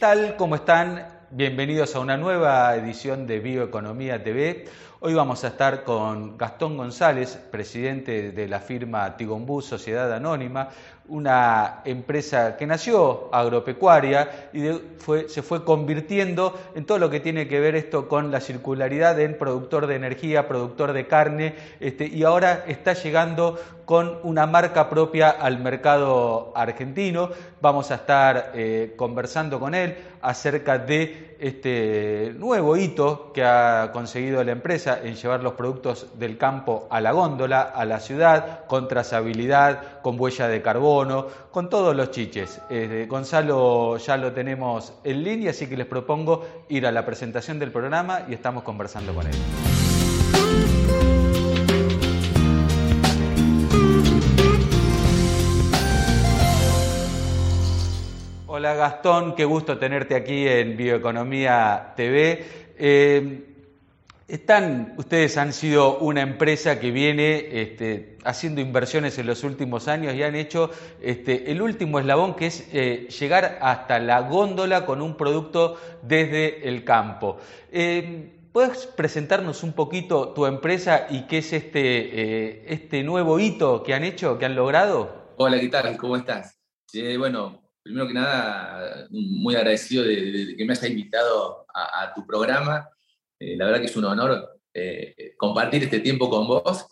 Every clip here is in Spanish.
tal? ¿Cómo están? Bienvenidos a una nueva edición de Bioeconomía TV. Hoy vamos a estar con Gastón González, presidente de la firma Tigombú Sociedad Anónima, una empresa que nació agropecuaria y se fue convirtiendo en todo lo que tiene que ver esto con la circularidad en productor de energía, productor de carne, este, y ahora está llegando con una marca propia al mercado argentino. Vamos a estar eh, conversando con él acerca de este nuevo hito que ha conseguido la empresa en llevar los productos del campo a la góndola, a la ciudad, con trazabilidad, con huella de carbono, con todos los chiches. Eh, Gonzalo ya lo tenemos en línea, así que les propongo ir a la presentación del programa y estamos conversando con él. Hola Gastón, qué gusto tenerte aquí en Bioeconomía TV. Eh, están, ustedes han sido una empresa que viene este, haciendo inversiones en los últimos años y han hecho este, el último eslabón que es eh, llegar hasta la góndola con un producto desde el campo. Eh, ¿Puedes presentarnos un poquito tu empresa y qué es este, este nuevo hito que han hecho, que han logrado? Hola, ¿qué? ¿Cómo estás? bueno, primero que nada, muy agradecido de, que me hayas invitado a, tu programa. Eh, la verdad que es un honor eh, compartir este tiempo con vos.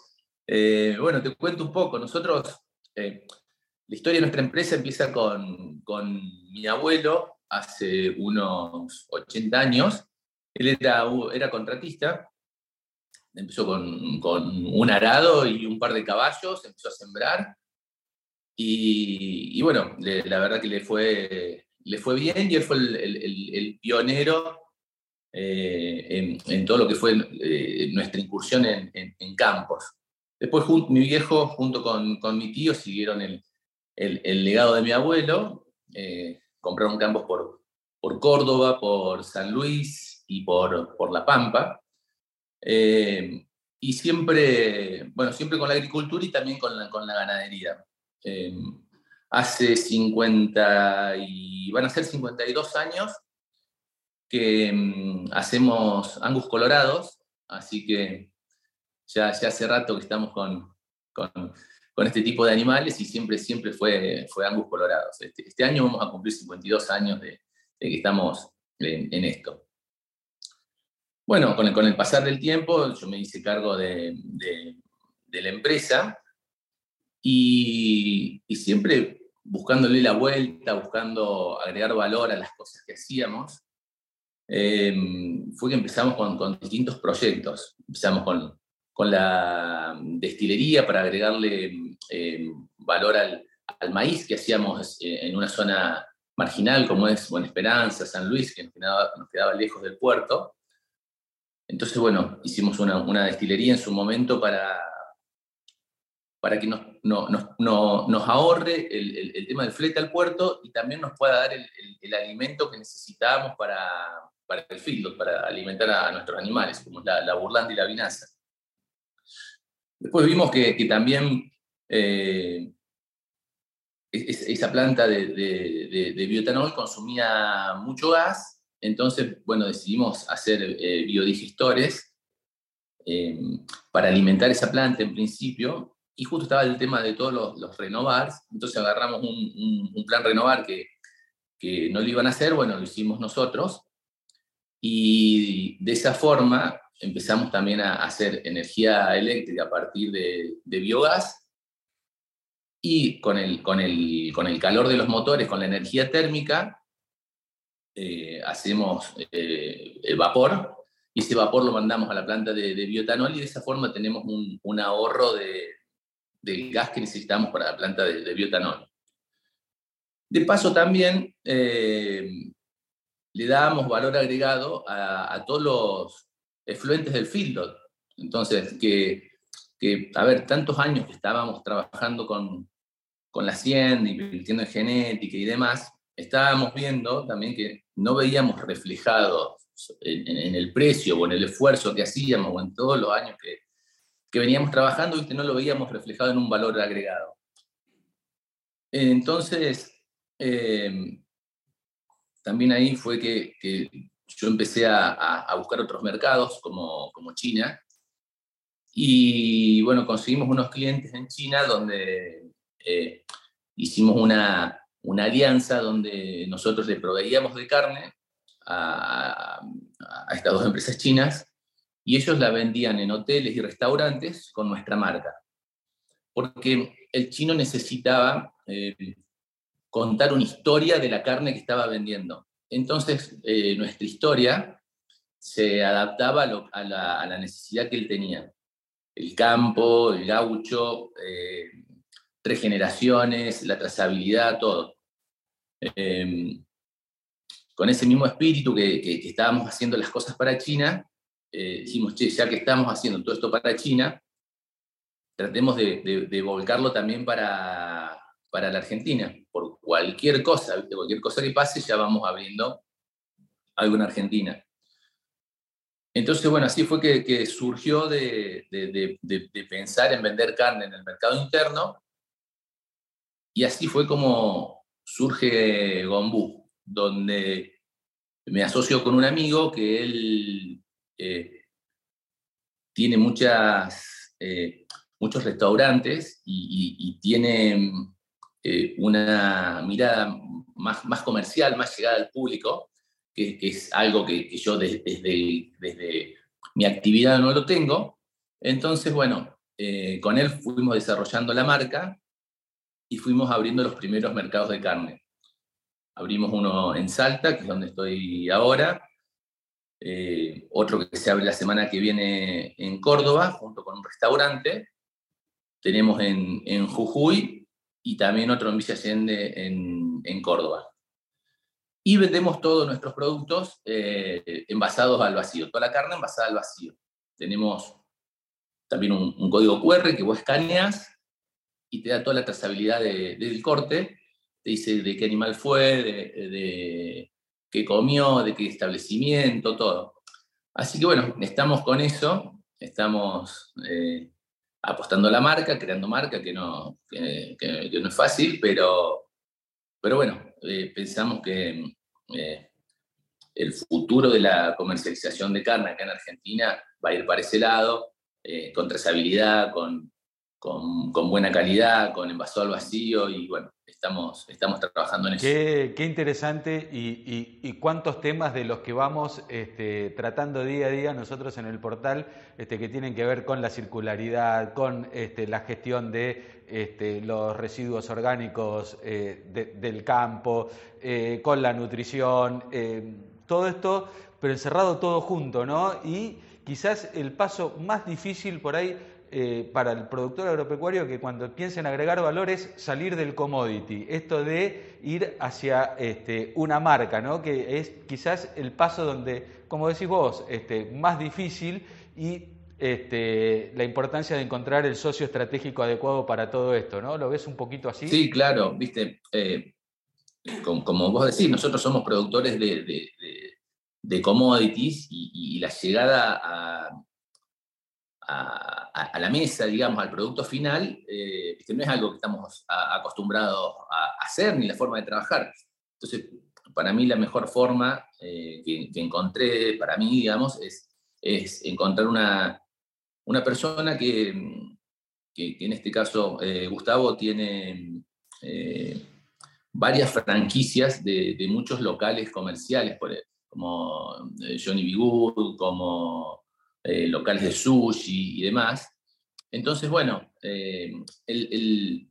Eh, bueno, te cuento un poco. Nosotros, la historia de nuestra empresa empieza con, con, mi abuelo hace unos 80 años. Él era, era contratista. Empezó con, con un arado y un par de caballos, empezó a sembrar y, bueno, la verdad que le fue, le fue bien y él fue el, pionero eh, en, todo lo que fue eh, nuestra incursión en, campos. Después mi viejo junto con, mi tío siguieron el, legado de mi abuelo, eh, compraron campos por, por Córdoba, por San Luis y por, por La Pampa. y siempre, bueno, siempre con la agricultura y también con con la ganadería. Em, hace 50 y van a ser 52 años que em, hacemos Angus Colorados, así que ya, hace rato que estamos con, con, con, este tipo de animales y siempre, siempre fue, fue Angus Colorados. Este, este año vamos a cumplir 52 años de, que estamos en, esto. Bueno, con el, con el, pasar del tiempo yo me hice cargo de, de, de la empresa y, siempre buscándole la vuelta, buscando agregar valor a las cosas que hacíamos, eh, fue que empezamos con, distintos proyectos. Empezamos con, con, la destilería para agregarle eh, valor al, al, maíz que hacíamos en una zona marginal como es Buena Esperanza, San Luis, que nos quedaba, nos quedaba lejos del puerto. Entonces, bueno, hicimos una, una destilería en su momento para para que nos, nos ahorre el, tema del flete al puerto y también nos pueda dar el, alimento que necesitábamos para, para el fildo, para alimentar a nuestros animales, como la, la burlanda y la vinaza. Después vimos que, también eh, esa planta de, de, bioetanol consumía mucho gas, entonces, bueno, decidimos hacer eh, biodigestores eh, para alimentar esa planta en principio, y justo estaba el tema de todos los, los renovars, entonces agarramos un, plan renovar que, que, no lo iban a hacer, bueno, lo hicimos nosotros, y de esa forma empezamos también a hacer energía eléctrica a partir de, biogás, y con el, con, el, con el calor de los motores, con la energía térmica, eh, hacemos eh, el vapor, y ese vapor lo mandamos a la planta de, de bioetanol, y de esa forma tenemos un ahorro de, del gas que necesitamos para la planta de, biotanol. De paso también eh, le dábamos valor agregado a, todos los efluentes del feedlot. Entonces, que, que, a ver, tantos años que estábamos trabajando con, con la hacienda, invirtiendo en genética y demás, estábamos viendo también que no veíamos reflejado en, en, el precio o en el esfuerzo que hacíamos o en todos los años que, que veníamos trabajando y que no lo veíamos reflejado en un valor agregado. Entonces, eh, también ahí fue que, yo empecé a, buscar otros mercados como, China. Y bueno, conseguimos unos clientes en China donde eh, hicimos una, una, alianza donde nosotros le proveíamos de carne a, estas dos empresas chinas y ellos la vendían en hoteles y restaurantes con nuestra marca. Porque el chino necesitaba eh, contar una historia de la carne que estaba vendiendo. Entonces, eh, nuestra historia se adaptaba a, la, necesidad que él tenía. El campo, el gaucho, eh, tres generaciones, la trazabilidad, todo. Em, con ese mismo espíritu que, estábamos haciendo las cosas para China, eh, dijimos, che, ya que estamos haciendo todo esto para China, tratemos de volcarlo también para, para la Argentina. Por cualquier cosa, de cualquier cosa que pase, ya vamos abriendo algo en Argentina. Entonces, bueno, así fue que, surgió de, pensar en vender carne en el mercado interno y así fue como surge Gombú, donde me asocio con un amigo que él eh, tiene muchas, eh, muchos restaurantes y tiene eh, una mirada más, más comercial, más llegada al público, que, es algo que, yo desde, desde, mi actividad no lo tengo. Entonces, bueno, con él fuimos desarrollando la marca y fuimos abriendo los primeros mercados de carne. Abrimos uno en Salta, que es donde estoy ahora, eh, otro que se abre la semana que viene en Córdoba, junto con un restaurante. Tenemos en, en Jujuy y también otro en Villa Allende en, Córdoba. Y vendemos todos nuestros productos eh, envasados al vacío, toda la carne envasada al vacío. Tenemos también un, código QR que vos escaneas y te da toda la trazabilidad del corte, te dice de qué animal fue, de, qué comió, de qué establecimiento, todo. Así que bueno, estamos con eso, estamos eh, apostando a la marca, creando marca, que no, que, no es fácil, pero, pero bueno, eh, pensamos que eh, el futuro de la comercialización de carne acá en Argentina va a ir para ese lado, con trazabilidad, con, con, con, buena calidad, con envasado al vacío y bueno, estamos, estamos trabajando en eso. Qué, interesante y, cuántos temas de los que vamos este, tratando día a día nosotros en el portal este, que tienen que ver con la circularidad, con este, la gestión de este, los residuos orgánicos eh, del campo, eh, con la nutrición, eh, todo esto, pero encerrado todo junto, ¿no? Y quizás el paso más difícil por ahí eh, para el productor agropecuario que cuando piensen agregar valores, salir del commodity, esto de ir hacia este, una marca, ¿no? que es quizás el paso donde, como decís vos, este, más difícil y este, la importancia de encontrar el socio estratégico adecuado para todo esto, ¿no? ¿Lo ves un poquito así? Sí, claro, viste, eh, como, vos decís, nosotros somos productores de, commodities y, la llegada a, la mesa, digamos, al producto final, eh, no es algo que estamos acostumbrados a hacer ni la forma de trabajar. Entonces, para mí la mejor forma eh, que, encontré para mí, digamos, es, encontrar una, una persona que, que, en este caso eh, Gustavo tiene varias franquicias de, muchos locales comerciales, como Johnny B. Good, como eh, locales de sushi y demás. Entonces, bueno, eh, él,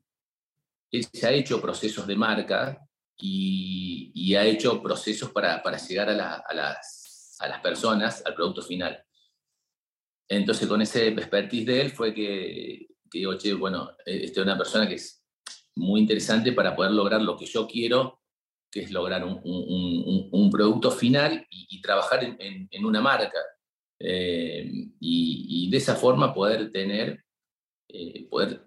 se ha hecho procesos de marca y, ha hecho procesos para, llegar a, las, personas, al producto final. Entonces, con ese expertise de él fue que, que digo, che, bueno, eh, esta es una persona que es muy interesante para poder lograr lo que yo quiero, que es lograr un, producto final y, trabajar en, una marca. Eh, y, de esa forma poder tener, eh, poder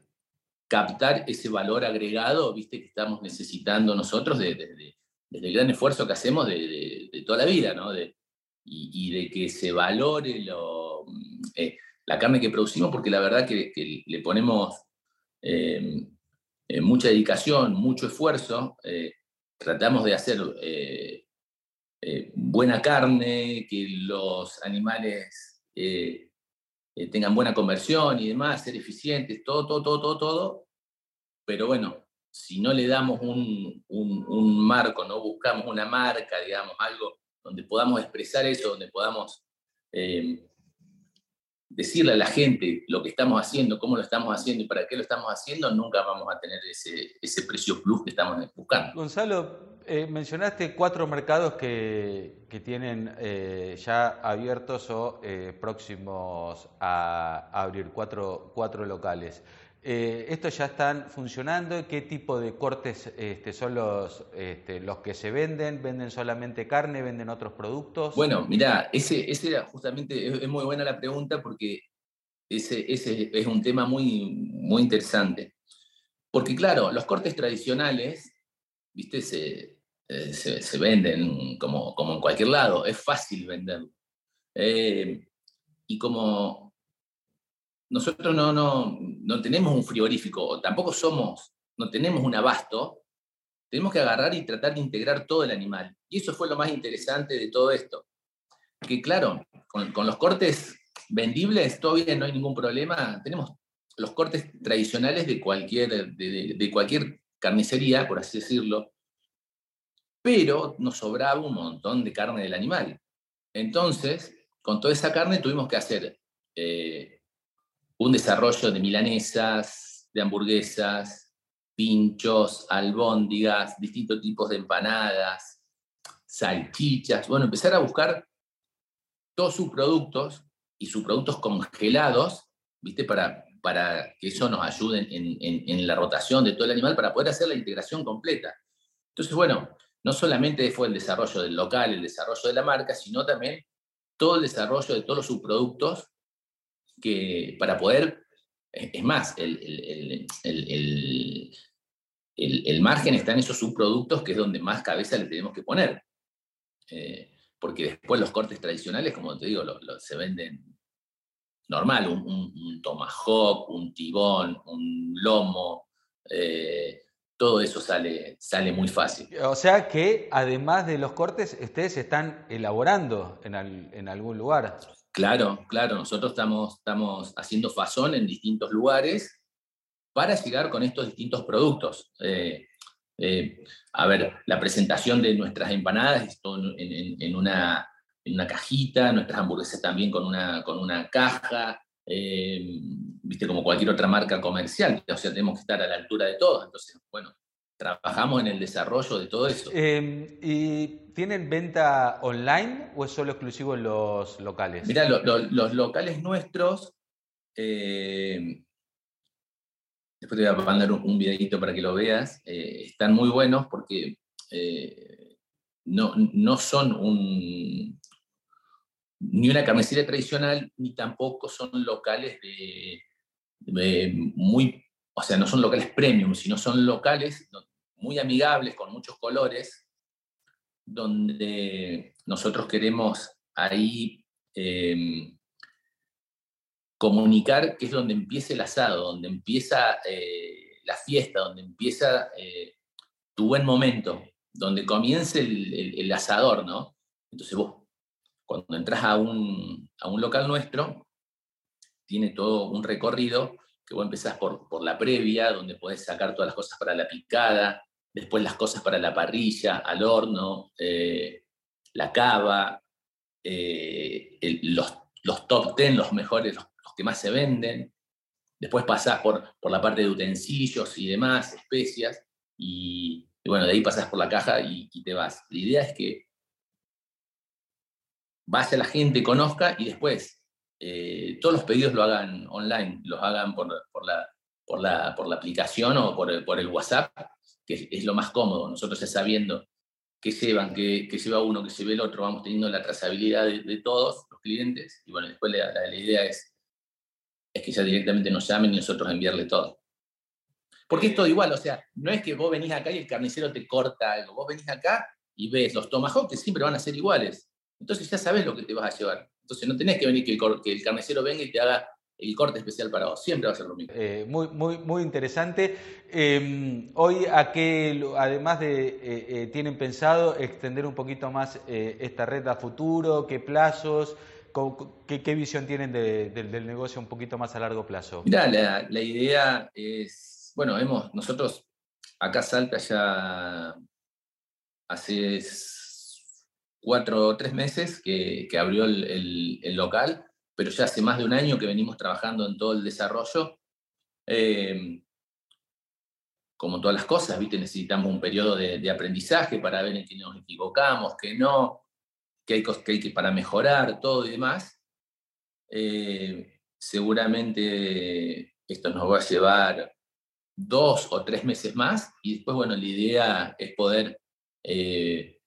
captar ese valor agregado, viste, que estamos necesitando nosotros desde de, el gran esfuerzo que hacemos de, toda la vida, ¿no? Y, de que se valore lo, eh, la carne que producimos, porque la verdad que, le ponemos mucha dedicación, mucho esfuerzo, tratamos de hacer eh, buena carne, que los animales eh, eh, tengan buena conversión y demás, ser eficientes, todo, todo, todo, todo, todo. Pero bueno, si no le damos un, un marco, no buscamos una marca, digamos, algo donde podamos expresar eso, donde podamos decirle a la gente lo que estamos haciendo, cómo lo estamos haciendo y para qué lo estamos haciendo, nunca vamos a tener ese, ese precio plus que estamos buscando. Gonzalo, eh, mencionaste cuatro mercados que, que tienen eh, ya abiertos o eh, próximos a, a, abrir, cuatro, cuatro locales. Eh, ¿Estos ya están funcionando? ¿Qué tipo de cortes este, son los, este, los que se venden? ¿Venden solamente carne? ¿Venden otros productos? Bueno, mira, ese, ese era justamente, es, muy buena la pregunta porque ese, ese es un tema muy, muy interesante. Porque claro, los cortes tradicionales, viste, se, eh, se, venden como, como en cualquier lado, es fácil venderlo. Eh, y como nosotros no, no, no tenemos un frigorífico, tampoco somos, no tenemos un abasto, tenemos que agarrar y tratar de integrar todo el animal. Y eso fue lo más interesante de todo esto. Que claro, con, los cortes vendibles todavía no hay ningún problema. Tenemos los cortes tradicionales de cualquier, de, de, cualquier carnicería, por así decirlo, pero nos sobraba un montón de carne del animal. Entonces, con toda esa carne tuvimos que hacer eh, un desarrollo de milanesas, de hamburguesas, pinchos, albóndigas, distintos tipos de empanadas, salchichas. Bueno, empezar a buscar todos sus productos y sus productos congelados, ¿viste? Para, para que eso nos ayude en, en, en, la rotación de todo el animal para poder hacer la integración completa. Entonces, bueno, no solamente fue el desarrollo del local, el desarrollo de la marca, sino también todo el desarrollo de todos los subproductos que para poder, es más, el, el, el, el, margen está en esos subproductos que es donde más cabeza le tenemos que poner. Eh, porque después los cortes tradicionales, como te digo, lo, se venden normal, un, un, un, tomahawk, un tibón, un lomo, eh, todo eso sale, sale muy fácil. O sea que además de los cortes, ustedes están elaborando en, al, en algún lugar. Claro, claro, nosotros estamos, estamos haciendo fazón en distintos lugares para llegar con estos distintos productos. Eh, eh, a ver, la presentación de nuestras empanadas en, una, en, una, cajita, nuestras hamburguesas también con una, con una caja, eh, viste, como cualquier otra marca comercial, o sea, tenemos que estar a la altura de todos. Entonces, bueno, trabajamos en el desarrollo de todo eso. Eh, ¿Y tienen venta online o es solo exclusivo en los locales? Mira, lo, lo, los locales nuestros, eh, después te voy a mandar un, un videito para que lo veas, eh, están muy buenos porque eh, no, no son un, ni una carnicería tradicional, ni tampoco son locales de, de muy o sea, no son locales premium, sino son locales muy amigables, con muchos colores, donde nosotros queremos ahí eh, comunicar que es donde empieza el asado, donde empieza eh, la fiesta, donde empieza eh, tu buen momento, donde comience el, el, el, asador, ¿no? Entonces vos, cuando entras a un, a un local nuestro, tiene todo un recorrido que vos empezás por, por la previa, donde podés sacar todas las cosas para la picada, después las cosas para la parrilla, al horno, eh, la cava, eh, los, los, top 10, los mejores, los, que más se venden. Después pasás por, por la parte de utensilios y demás, especias, y, bueno, de ahí pasás por la caja y, y, te vas. La idea es que vaya la gente, conozca y después eh, todos los pedidos lo hagan online, los hagan por, por, la, por, la, por la aplicación o por el, por el WhatsApp que es lo más cómodo. Nosotros ya sabiendo qué llevan, qué, qué lleva uno, qué lleva el otro, vamos teniendo la trazabilidad de, todos los clientes. Y bueno, después la, la, idea es, es que ya directamente nos llamen y nosotros enviarle todo. Porque es todo igual, o sea, no es que vos venís acá y el carnicero te corta algo. Vos venís acá y ves los tomahawk que siempre van a ser iguales. Entonces ya sabes lo que te vas a llevar. Entonces no tenés que venir que el carnicero venga y te haga el corte especial para vos, siempre va a ser lo mismo. Eh, muy, muy, muy interesante. Em, hoy, ¿a qué, además de, eh, eh, tienen pensado extender un poquito más esta red a futuro? ¿Qué plazos? ¿Qué, visión tienen del negocio un poquito más a largo plazo? Mira, la, la, idea es, bueno, hemos, nosotros acá Salta ya hace cuatro o tres meses que, que abrió el, el local pero ya hace más de un año que venimos trabajando en todo el desarrollo. Eh, como todas las cosas, ¿viste? necesitamos un periodo de, aprendizaje para ver en qué nos equivocamos, qué no, qué hay, que hay que para mejorar, todo y demás. Eh, seguramente esto nos va a llevar dos o tres meses más y después, bueno, la idea es poder eh,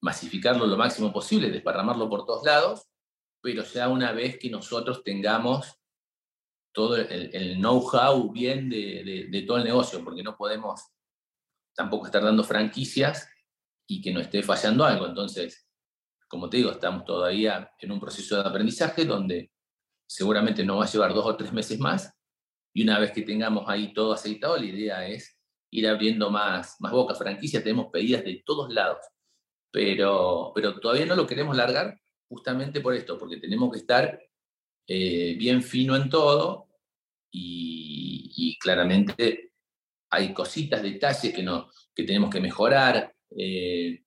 masificarlo lo máximo posible, desparramarlo por todos lados pero ya una vez que nosotros tengamos todo el, know-how bien de, todo el negocio, porque no podemos tampoco estar dando franquicias y que no esté fallando algo. Entonces, como te digo, estamos todavía en un proceso de aprendizaje donde seguramente no va a llevar dos o tres meses más y una vez que tengamos ahí todo aceitado, la idea es ir abriendo más, más bocas, franquicias, tenemos pedidas de todos lados, pero, pero todavía no lo queremos largar justamente por esto, porque tenemos que estar eh, bien fino en todo y, claramente hay cositas, detalles que, no, que tenemos que mejorar, eh,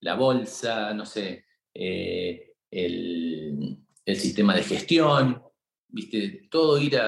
la bolsa, no sé, eh, el, el, sistema de gestión, ¿viste? todo ir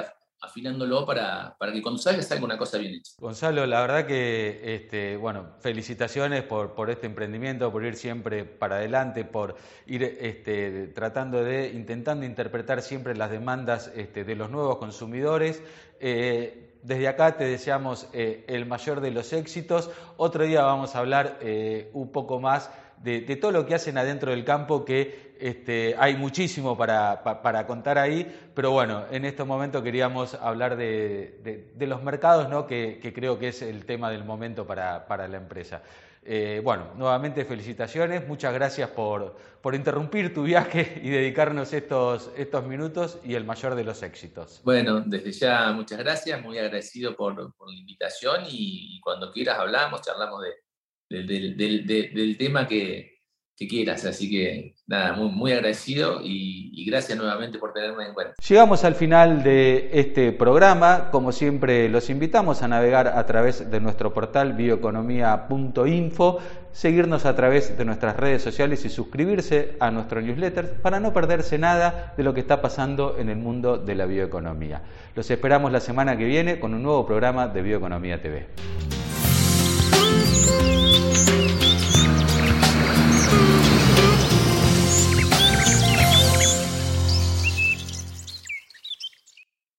afinándolo para, para, que cuando salga salga una cosa bien hecha. Gonzalo, la verdad que, este, bueno, felicitaciones por, por este emprendimiento, por ir siempre para adelante, por ir este, tratando de, intentando interpretar siempre las demandas este, de los nuevos consumidores. Eh, desde acá te deseamos eh, el mayor de los éxitos. Otro día vamos a hablar eh, un poco más de, todo lo que hacen adentro del campo, que este, hay muchísimo para, para, contar ahí, pero bueno, en estos momentos queríamos hablar de, de, los mercados, ¿no? Que, que, creo que es el tema del momento para, para la empresa. Eh, bueno, nuevamente felicitaciones, muchas gracias por, por, interrumpir tu viaje y dedicarnos estos, estos minutos y el mayor de los éxitos. Bueno, desde ya muchas gracias, muy agradecido por, por la invitación y, cuando quieras hablamos, charlamos de, del, tema que, quieras. Así que nada, muy, muy agradecido y, y, gracias nuevamente por tenerme en cuenta. Llegamos al final de este programa. Como siempre, los invitamos a navegar a través de nuestro portal bioeconomía.info, seguirnos a través de nuestras redes sociales y suscribirse a nuestro newsletter para no perderse nada de lo que está pasando en el mundo de la bioeconomía. Los esperamos la semana que viene con un nuevo programa de Bioeconomía TV. Thank you.